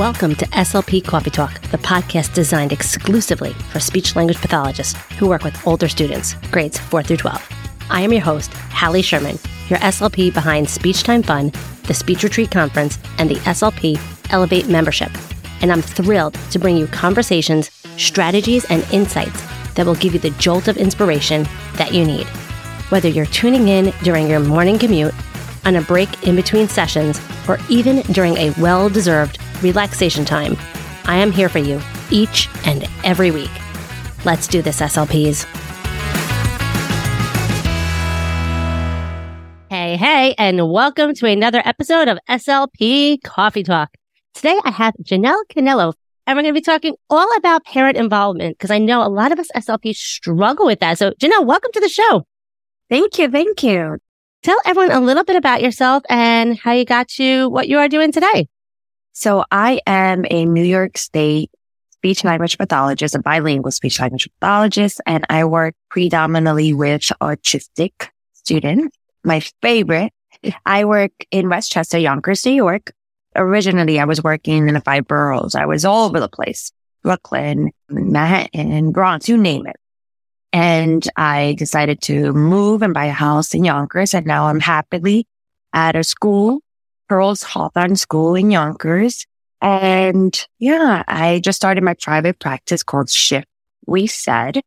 Welcome to SLP Coffee Talk, the podcast designed exclusively for speech language pathologists who work with older students, grades 4 through 12. I am your host, Hallie Sherman, your SLP behind Speech Time Fun, the Speech Retreat Conference, and the SLP Elevate membership. And I'm thrilled to bring you conversations, strategies, and insights that will give you the jolt of inspiration that you need. Whether you're tuning in during your morning commute, on a break in between sessions, or even during a well deserved relaxation time, I am here for you each and every week. Let's do this, SLPs. Hey, hey, and welcome to another episode of SLP Coffee Talk. Today I have Jeanelle Canelo, and we're going to be talking all about parent involvement because I know a lot of us SLPs struggle with that. So, Jeanelle, welcome to the show. Thank you. Thank you. Tell everyone a little bit about yourself and how you got to what you are doing today. So I am a New York State speech language pathologist, a bilingual speech language pathologist, and I work predominantly with autistic students. My favorite, I work in Westchester, Yonkers, New York. Originally, I was working in the five boroughs. I was all over the place. Brooklyn, Manhattan, Bronx, you name it. And I decided to move and buy a house in Yonkers. And now I'm happily at a school, Pearls Hawthorne School in Yonkers. And yeah, I just started my private practice called Shift. We said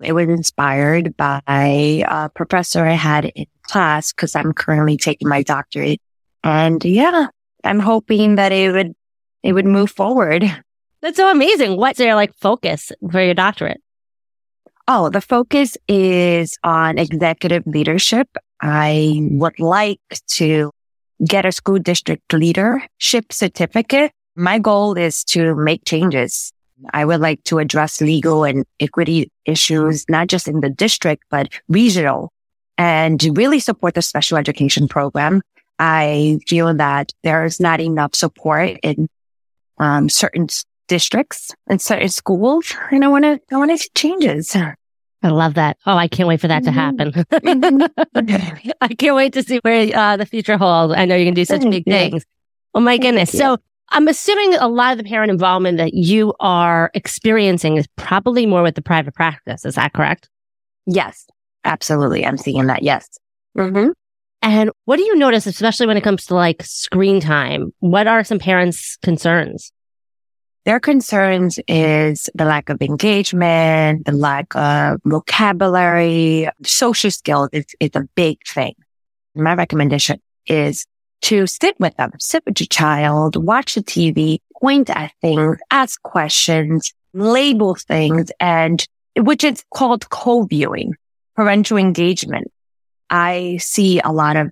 it was inspired by a professor I had in class because I'm currently taking my doctorate. And yeah, I'm hoping that it would, it would move forward. That's so amazing. What's your like focus for your doctorate? Oh, the focus is on executive leadership. I would like to get a school district leadership certificate. My goal is to make changes. I would like to address legal and equity issues, not just in the district, but regional and really support the special education program. I feel that there's not enough support in um, certain districts and certain schools. And I want to, I want to see changes. I love that. Oh, I can't wait for that to happen. I can't wait to see where uh, the future holds. I know you're going to do such big things. Oh my goodness. So I'm assuming a lot of the parent involvement that you are experiencing is probably more with the private practice. Is that correct? Yes, absolutely. I'm seeing that. Yes. Mm-hmm. And what do you notice, especially when it comes to like screen time? What are some parents' concerns? Their concerns is the lack of engagement, the lack of vocabulary, social skills is, is a big thing. My recommendation is to sit with them, sit with your child, watch the TV, point at things, ask questions, label things, and which is called co-viewing, parental engagement. I see a lot of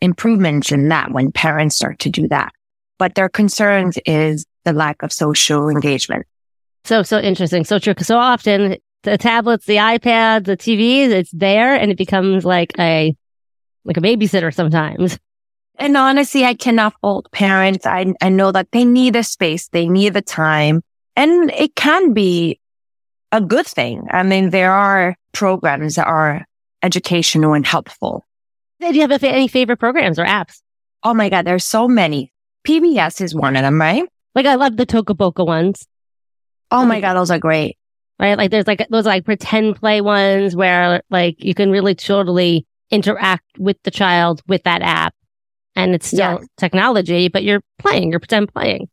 improvements in that when parents start to do that. But their concerns is the lack of social engagement. So, so interesting. So true. So often the tablets, the iPads, the TVs, it's there and it becomes like a, like a babysitter sometimes. And honestly, I cannot fault parents. I, I know that they need the space. They need the time. And it can be a good thing. I mean, there are programs that are educational and helpful. Do you have any favorite programs or apps? Oh my God, there's so many. PBS is one of them, right? Like I love the Toca Boca ones. Oh my God, those are great. Right? Like there's like those like pretend play ones where like you can really totally interact with the child with that app. And it's still yes. technology, but you're playing, you're pretend playing.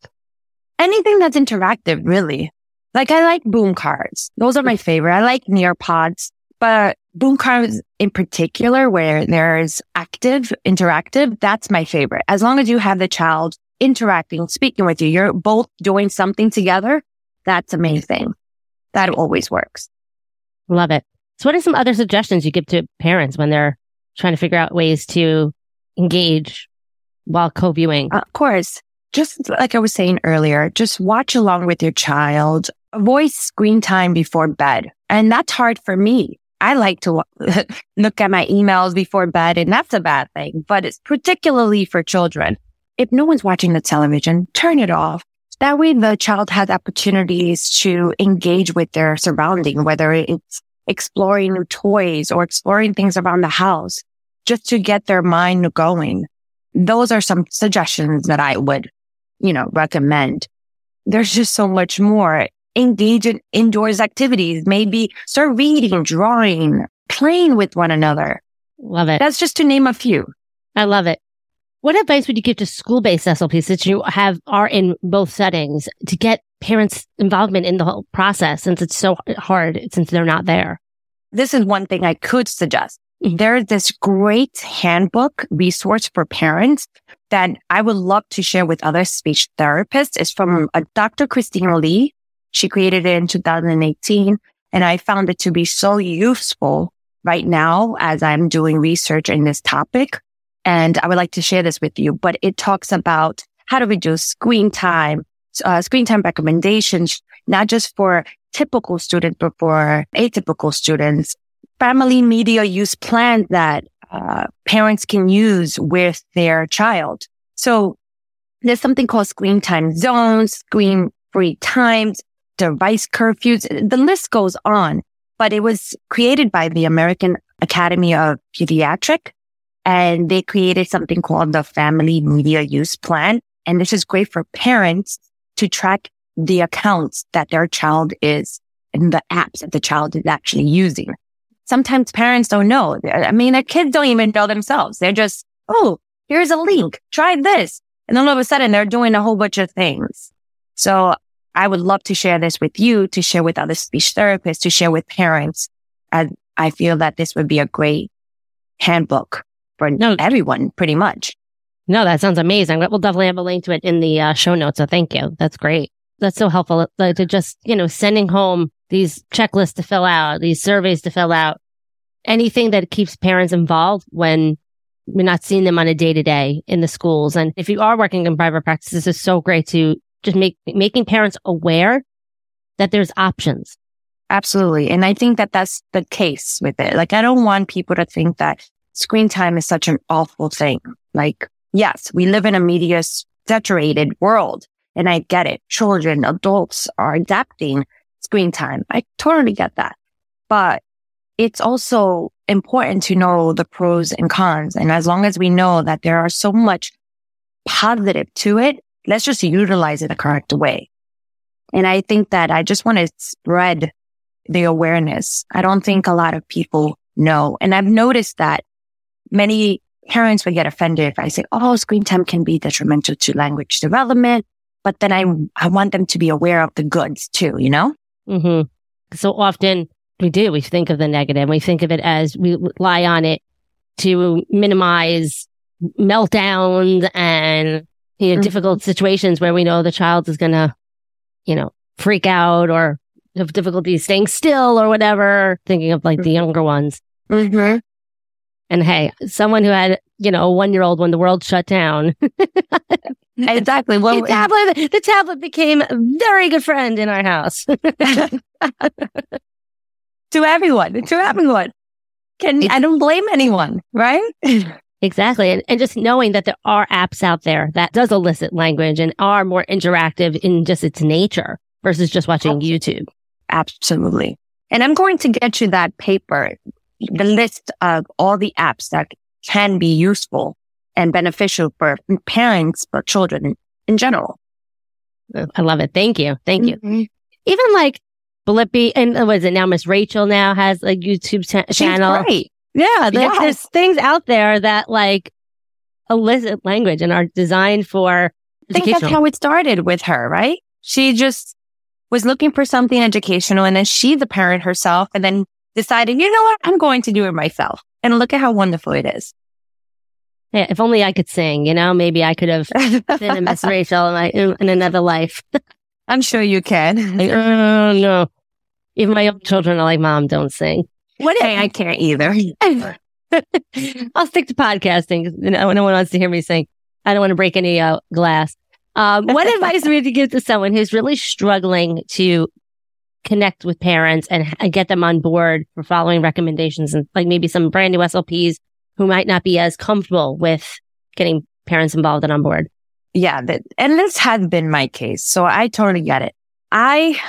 Anything that's interactive, really. Like I like boom cards. Those are my favorite. I like Nearpods, but boom cards in particular, where there's active, interactive, that's my favorite. As long as you have the child interacting, speaking with you, you're both doing something together. That's amazing. That always works. Love it. So what are some other suggestions you give to parents when they're trying to figure out ways to engage while co-viewing? Of course. Just like I was saying earlier, just watch along with your child. Avoid screen time before bed. And that's hard for me. I like to look at my emails before bed and that's a bad thing, but it's particularly for children. If no one's watching the television, turn it off. That way the child has opportunities to engage with their surrounding, whether it's exploring new toys or exploring things around the house just to get their mind going. Those are some suggestions that I would, you know, recommend. There's just so much more. Engage in indoors activities, maybe start reading, drawing, playing with one another. Love it. That's just to name a few. I love it. What advice would you give to school-based SLPs that you have are in both settings to get parents' involvement in the whole process since it's so hard since they're not there? This is one thing I could suggest. Mm-hmm. There's this great handbook resource for parents that I would love to share with other speech therapists. It's from uh, a Dr. Christina Lee. She created it in 2018 and I found it to be so useful right now as I'm doing research in this topic. And I would like to share this with you, but it talks about how to reduce screen time, uh, screen time recommendations, not just for typical students, but for atypical students, family media use plans that uh, parents can use with their child. So there's something called screen time zones, screen free times, device curfews. The list goes on, but it was created by the American Academy of Pediatric and they created something called the family media use plan. And this is great for parents to track the accounts that their child is and the apps that the child is actually using. Sometimes parents don't know. I mean, their kids don't even know themselves. They're just, Oh, here's a link. Try this. And then all of a sudden they're doing a whole bunch of things. So I would love to share this with you, to share with other speech therapists, to share with parents. I, I feel that this would be a great handbook for no, everyone pretty much. No, that sounds amazing. We'll definitely have a link to it in the uh, show notes. So thank you. That's great. That's so helpful to just, you know, sending home these checklists to fill out, these surveys to fill out, anything that keeps parents involved when we're not seeing them on a day to day in the schools. And if you are working in private practice, this is so great to just make, making parents aware that there's options. Absolutely. And I think that that's the case with it. Like, I don't want people to think that screen time is such an awful thing. Like, yes, we live in a media saturated world and I get it. Children, adults are adapting screen time. I totally get that. But it's also important to know the pros and cons. And as long as we know that there are so much positive to it, let's just utilize it the correct way. And I think that I just want to spread the awareness. I don't think a lot of people know. And I've noticed that many parents would get offended if I say, Oh, screen time can be detrimental to language development. But then I, I want them to be aware of the goods too, you know? Mm-hmm. So often we do, we think of the negative. We think of it as we rely on it to minimize meltdowns and, you know, mm-hmm. difficult situations where we know the child is going to, you know, freak out or have difficulty staying still or whatever, thinking of like mm-hmm. the younger ones. Mm-hmm. And hey, someone who had, you know, a one year old when the world shut down. exactly. Well, the tablet, the tablet became a very good friend in our house. to everyone, to everyone. Can, I don't blame anyone, right? Exactly. And, and just knowing that there are apps out there that does elicit language and are more interactive in just its nature versus just watching YouTube. Absolutely. And I'm going to get you that paper, the list of all the apps that can be useful and beneficial for parents, for children in general. I love it. Thank you. Thank you. Mm-hmm. Even like Blippi and uh, what is it now? Miss Rachel now has a YouTube cha- channel. Great. Yeah. There's, yes. there's things out there that like elicit language and are designed for I think that's how it started with her, right? She just was looking for something educational and then she's a parent herself and then decided, you know what? I'm going to do it myself. And look at how wonderful it is. Yeah, if only I could sing, you know, maybe I could have been a Miss Rachel in, my, in another life. I'm sure you can. Like, oh, no. Even my own children are like, Mom, don't sing. What hey, I can't either. I'll stick to podcasting. You know, no one wants to hear me sing. I don't want to break any uh, glass. Um, what advice would you give to someone who's really struggling to connect with parents and, get them on board for following recommendations and like maybe some brand new SLPs who might not be as comfortable with getting parents involved and on board? Yeah. That, and this has been my case. So I totally get it. I,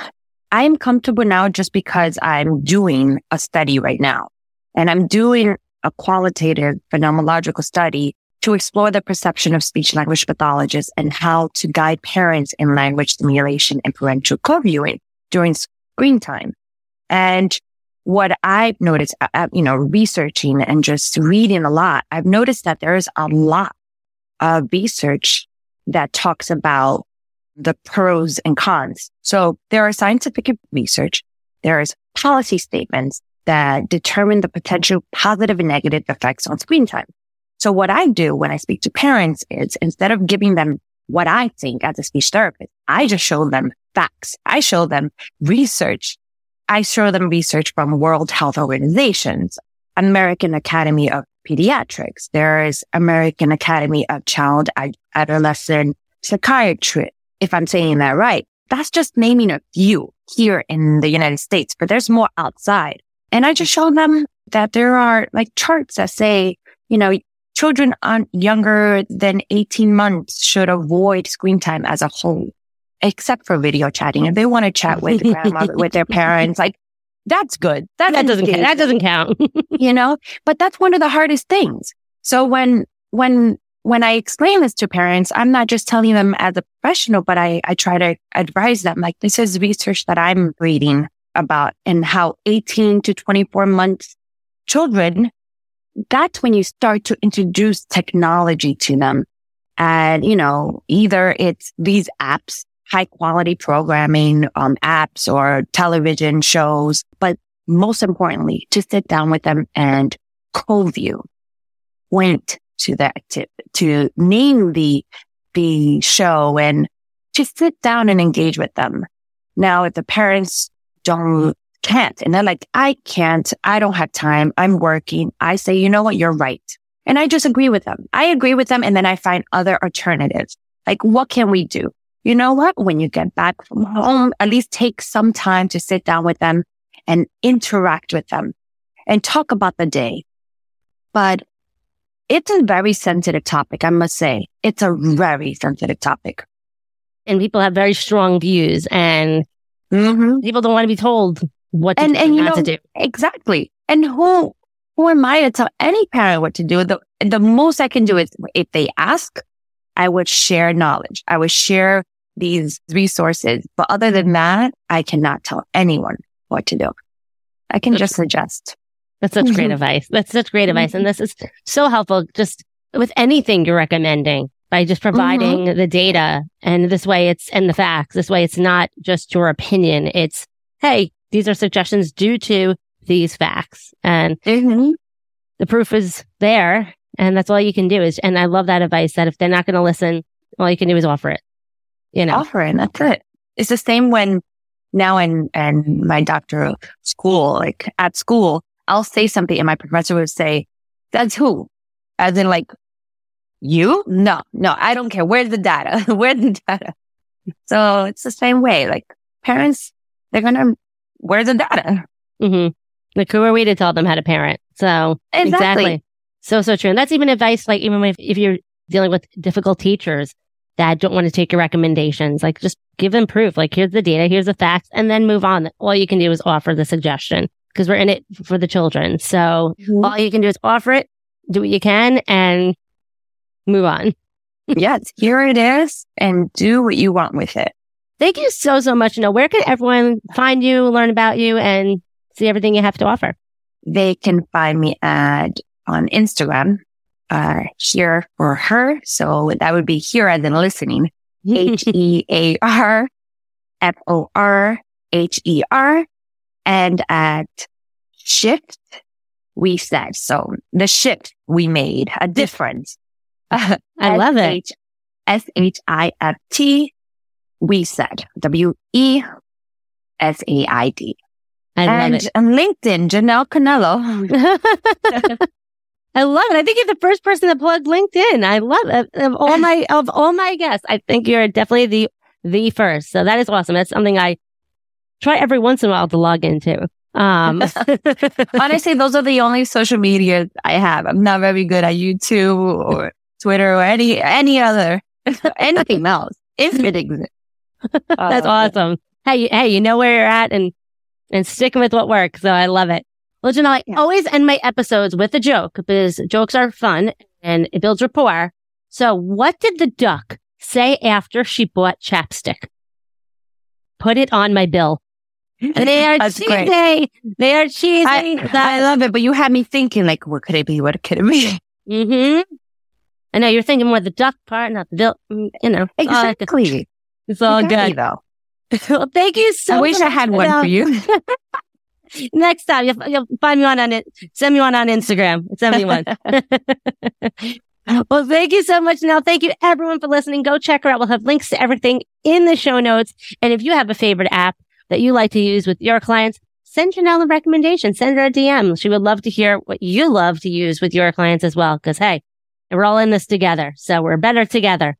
I'm comfortable now just because I'm doing a study right now and I'm doing a qualitative phenomenological study to explore the perception of speech language pathologists and how to guide parents in language stimulation and parental co-viewing during screen time. And what I've noticed, uh, uh, you know, researching and just reading a lot, I've noticed that there is a lot of research that talks about the pros and cons. So there are scientific research. There is policy statements that determine the potential positive and negative effects on screen time. So what I do when I speak to parents is instead of giving them what I think as a speech therapist, I just show them facts. I show them research. I show them research from World Health Organizations, American Academy of Pediatrics. There is American Academy of Child Adolescent Psychiatry. If I'm saying that right, that's just naming a few here in the United States, but there's more outside. And I just show them that there are like charts that say, you know, children younger than 18 months should avoid screen time as a whole, except for video chatting. If they want to chat with grandmother, with their parents, like that's good. That, that doesn't count. That doesn't count. you know, but that's one of the hardest things. So when, when, when I explain this to parents, I'm not just telling them as a professional, but I, I try to advise them like this is research that I'm reading about and how 18 to 24 months children that's when you start to introduce technology to them. And, you know, either it's these apps, high quality programming, um, apps or television shows, but most importantly, to sit down with them and co-view, point to the activity, to name the, the show and to sit down and engage with them. Now, if the parents don't can't. And they're like, I can't. I don't have time. I'm working. I say, you know what? You're right. And I just agree with them. I agree with them. And then I find other alternatives. Like, what can we do? You know what? When you get back from home, at least take some time to sit down with them and interact with them and talk about the day. But it's a very sensitive topic. I must say it's a very sensitive topic. And people have very strong views and mm-hmm. people don't want to be told what and, and you know, to do. Exactly. And who, who am I to tell any parent what to do? The, the most I can do is if they ask, I would share knowledge. I would share these resources. But other than that, I cannot tell anyone what to do. I can just suggest. That's such great advice. That's such great advice. And this is so helpful just with anything you're recommending by just providing mm-hmm. the data. And this way it's, and the facts. This way it's not just your opinion. It's, Hey, these are suggestions due to these facts and mm-hmm. the proof is there. And that's all you can do is, and I love that advice that if they're not going to listen, all you can do is offer it. You know, offer it. That's it. It's the same when now in, in my doctoral school, like at school, I'll say something and my professor would say, that's who? As in like, you? No, no, I don't care. Where's the data? Where's the data? So it's the same way. Like parents, they're going to where's the data? Mm-hmm. Like who are we to tell them how to parent? So exactly. exactly. So, so true. And that's even advice, like even if, if you're dealing with difficult teachers, that don't want to take your recommendations. Like just give them proof. Like here's the data, here's the facts, and then move on. All you can do is offer the suggestion because we're in it for the children. So Mhm. all you can do is offer it, do what you can and move on. yes, here it is and do what you want with it. Thank you so, so much. Now, where can everyone find you, learn about you and see everything you have to offer? They can find me at on Instagram, uh, Hear for Her. So that would be here as in listening. H E A R F O R H E R and at shift we said. So the shift we made a difference. I love it. S H I F T we said W E S A I D. And on LinkedIn, Jeanelle Canelo. I love it. I think you're the first person that plugged LinkedIn. I love it. Of all my of all my guests, I think you're definitely the the first. So that is awesome. That's something I try every once in a while to log into. Um, Honestly, those are the only social media I have. I'm not very good at YouTube or Twitter or any any other anything else. If it exists. That's Uh, awesome. Hey, hey, you know where you're at and and sticking with what works. So I love it. Well, Jeanelle, I Yeah. always end my episodes with a joke because jokes are fun and it builds rapport. So what did the duck say after she bought chapstick? Put it on my bill. They are That's cheesy. great. They are cheesy. I, I love it, but you had me thinking like, what could it be? What could it be? mm-hmm. I know you're thinking more the duck part, not the bill. Mm, You know. Exactly. It's all You got me, good. though. Well, thank you so much. I wish I had one for um, you. Next time, you'll, you'll find me on, on it. Send me one on Instagram. Send me one. well, thank you so much. Nell. thank you everyone for listening. Go check her out. We'll have links to everything in the show notes. And if you have a favorite app that you like to use with your clients, send Jeanelle a recommendation. Send her a DM. She would love to hear what you love to use with your clients as well. Cause hey, we're all in this together. So we're better together.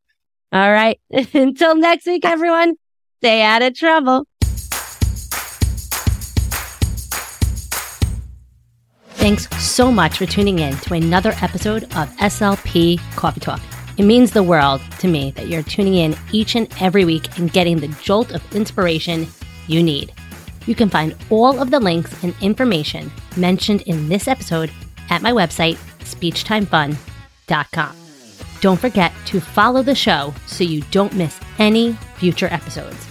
All right. Until next week, everyone, stay out of trouble. Thanks so much for tuning in to another episode of SLP Coffee Talk. It means the world to me that you're tuning in each and every week and getting the jolt of inspiration you need. You can find all of the links and information mentioned in this episode at my website, speechtimefun.com. Don't forget to follow the show so you don't miss any future episodes.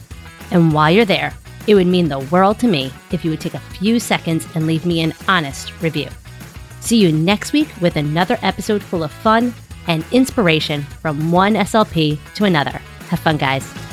And while you're there, it would mean the world to me if you would take a few seconds and leave me an honest review. See you next week with another episode full of fun and inspiration from one SLP to another. Have fun, guys.